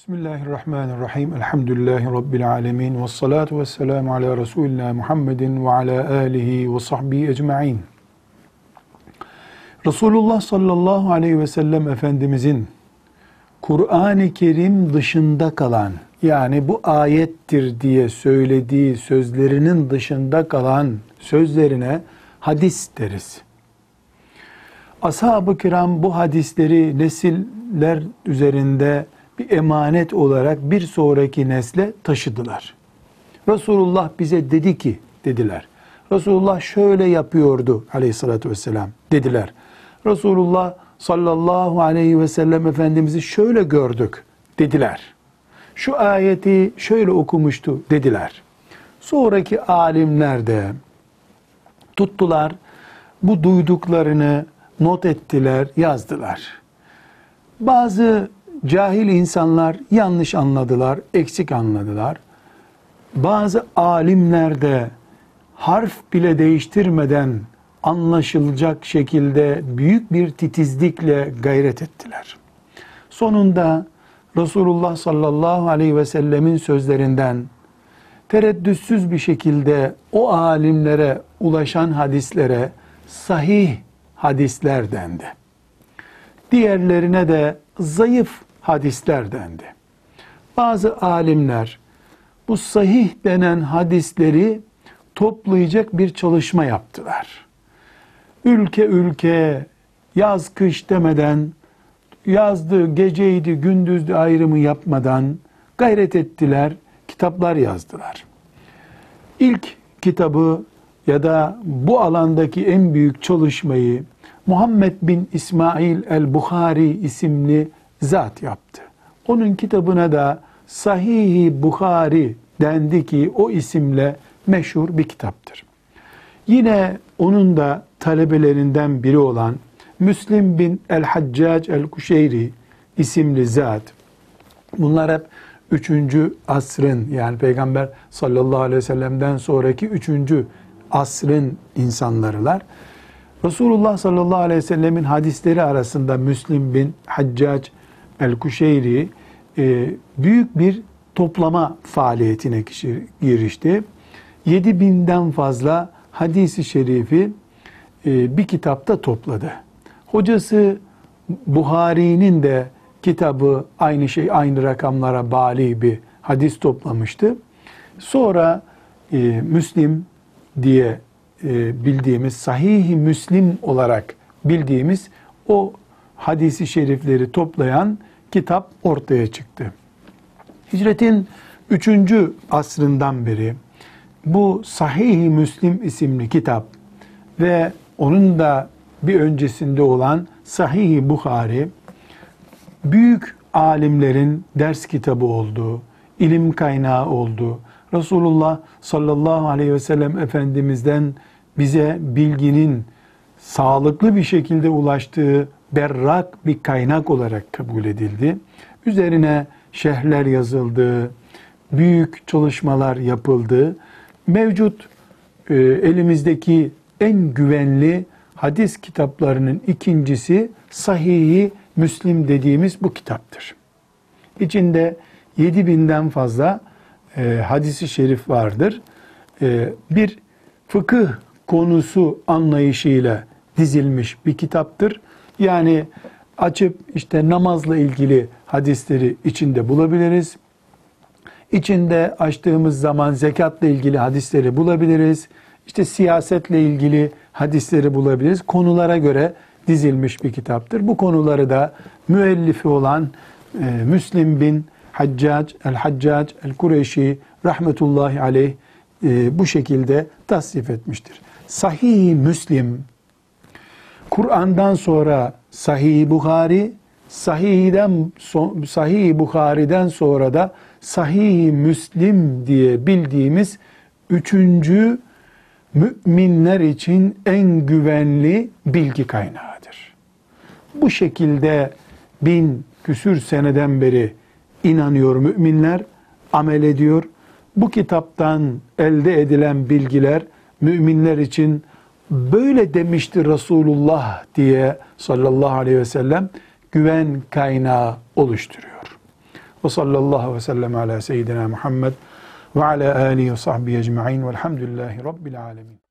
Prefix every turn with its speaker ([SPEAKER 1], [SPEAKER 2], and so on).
[SPEAKER 1] Bismillahirrahmanirrahim. Elhamdülillahi Rabbil alemin. Ve salatu ve selamu ala Resulina Muhammedin ve ala alihi ve sahbihi ecma'in. Resulullah sallallahu aleyhi ve sellem Efendimizin Kur'an-ı Kerim dışında kalan, yani bu ayettir diye söylediği sözlerinin dışında kalan sözlerine hadis deriz. Ashab-ı kiram bu hadisleri nesiller üzerinde bir emanet olarak bir sonraki nesle taşıdılar. Resulullah bize dedi ki dediler. Resulullah şöyle yapıyordu aleyhissalatü vesselam dediler. Resulullah sallallahu aleyhi ve sellem Efendimiz'i şöyle gördük dediler. Şu ayeti şöyle okumuştu dediler. Sonraki alimler de tuttular bu duyduklarını not ettiler, yazdılar. Bazı cahil insanlar yanlış anladılar, eksik anladılar. Bazı alimler de harf bile değiştirmeden anlaşılacak şekilde büyük bir titizlikle gayret ettiler. Sonunda Resulullah sallallahu aleyhi ve sellemin sözlerinden tereddütsüz bir şekilde o alimlere ulaşan hadislere sahih hadisler dendi. Diğerlerine de zayıf hadisler dendi. Bazı alimler bu sahih denen hadisleri toplayacak bir çalışma yaptılar. Ülke ülke yaz kış demeden yazdı geceydi gündüzdü ayrımı yapmadan gayret ettiler, kitaplar yazdılar. İlk kitabı ya da bu alandaki en büyük çalışmayı Muhammed bin İsmail el-Bukhari isimli zat yaptı. Onun kitabına da Sahih-i Bukhari dendi ki o isimle meşhur bir kitaptır. Yine onun da talebelerinden biri olan Müslim bin el-Haccac el-Kuşeyri isimli zat. Bunlar hep 3. asrın yani Peygamber sallallahu aleyhi ve sellem'den sonraki 3. asrın insanlarılar. Resulullah sallallahu aleyhi ve sellemin hadisleri arasında Müslim bin Haccac el-Kuşeyri e, büyük bir toplama faaliyetine girişti. 7000'den fazla hadisi şerifi e, bir kitapta topladı. Hocası Buhari'nin de kitabı aynı şey aynı rakamlara bali bir hadis toplamıştı. Sonra e, Müslim diye e, bildiğimiz sahih Müslim olarak bildiğimiz o hadisi şerifleri toplayan kitap ortaya çıktı. Hicretin 3. asrından beri bu Sahih-i Müslim isimli kitap ve onun da bir öncesinde olan Sahih-i Bukhari büyük alimlerin ders kitabı oldu, ilim kaynağı oldu. Resulullah sallallahu aleyhi ve sellem Efendimiz'den bize bilginin sağlıklı bir şekilde ulaştığı berrak bir kaynak olarak kabul edildi. Üzerine şehirler yazıldı, büyük çalışmalar yapıldı. Mevcut e, elimizdeki en güvenli hadis kitaplarının ikincisi Sahih-i Müslim dediğimiz bu kitaptır. İçinde 7000'den fazla e, hadisi şerif vardır. E, bir fıkıh konusu anlayışıyla dizilmiş bir kitaptır. Yani açıp işte namazla ilgili hadisleri içinde bulabiliriz. İçinde açtığımız zaman zekatla ilgili hadisleri bulabiliriz. İşte siyasetle ilgili hadisleri bulabiliriz. Konulara göre dizilmiş bir kitaptır. Bu konuları da müellifi olan e, Müslim bin Haccac el-Haccac el-Kureyşi rahmetullahi aleyh e, bu şekilde tasnif etmiştir. Sahih Müslim Kur'an'dan sonra Sahih Bukhari, Sahih'den Sahih Bukhari'den sonra da Sahih Müslim diye bildiğimiz üçüncü müminler için en güvenli bilgi kaynağıdır. Bu şekilde bin küsür seneden beri inanıyor müminler, amel ediyor. Bu kitaptan elde edilen bilgiler müminler için böyle demişti Resulullah diye sallallahu aleyhi ve sellem güven kaynağı oluşturuyor. Ve sallallahu ve sellem ala seyyidina Muhammed ve ala alihi ve sahbihi ecma'in velhamdülillahi rabbil alemin.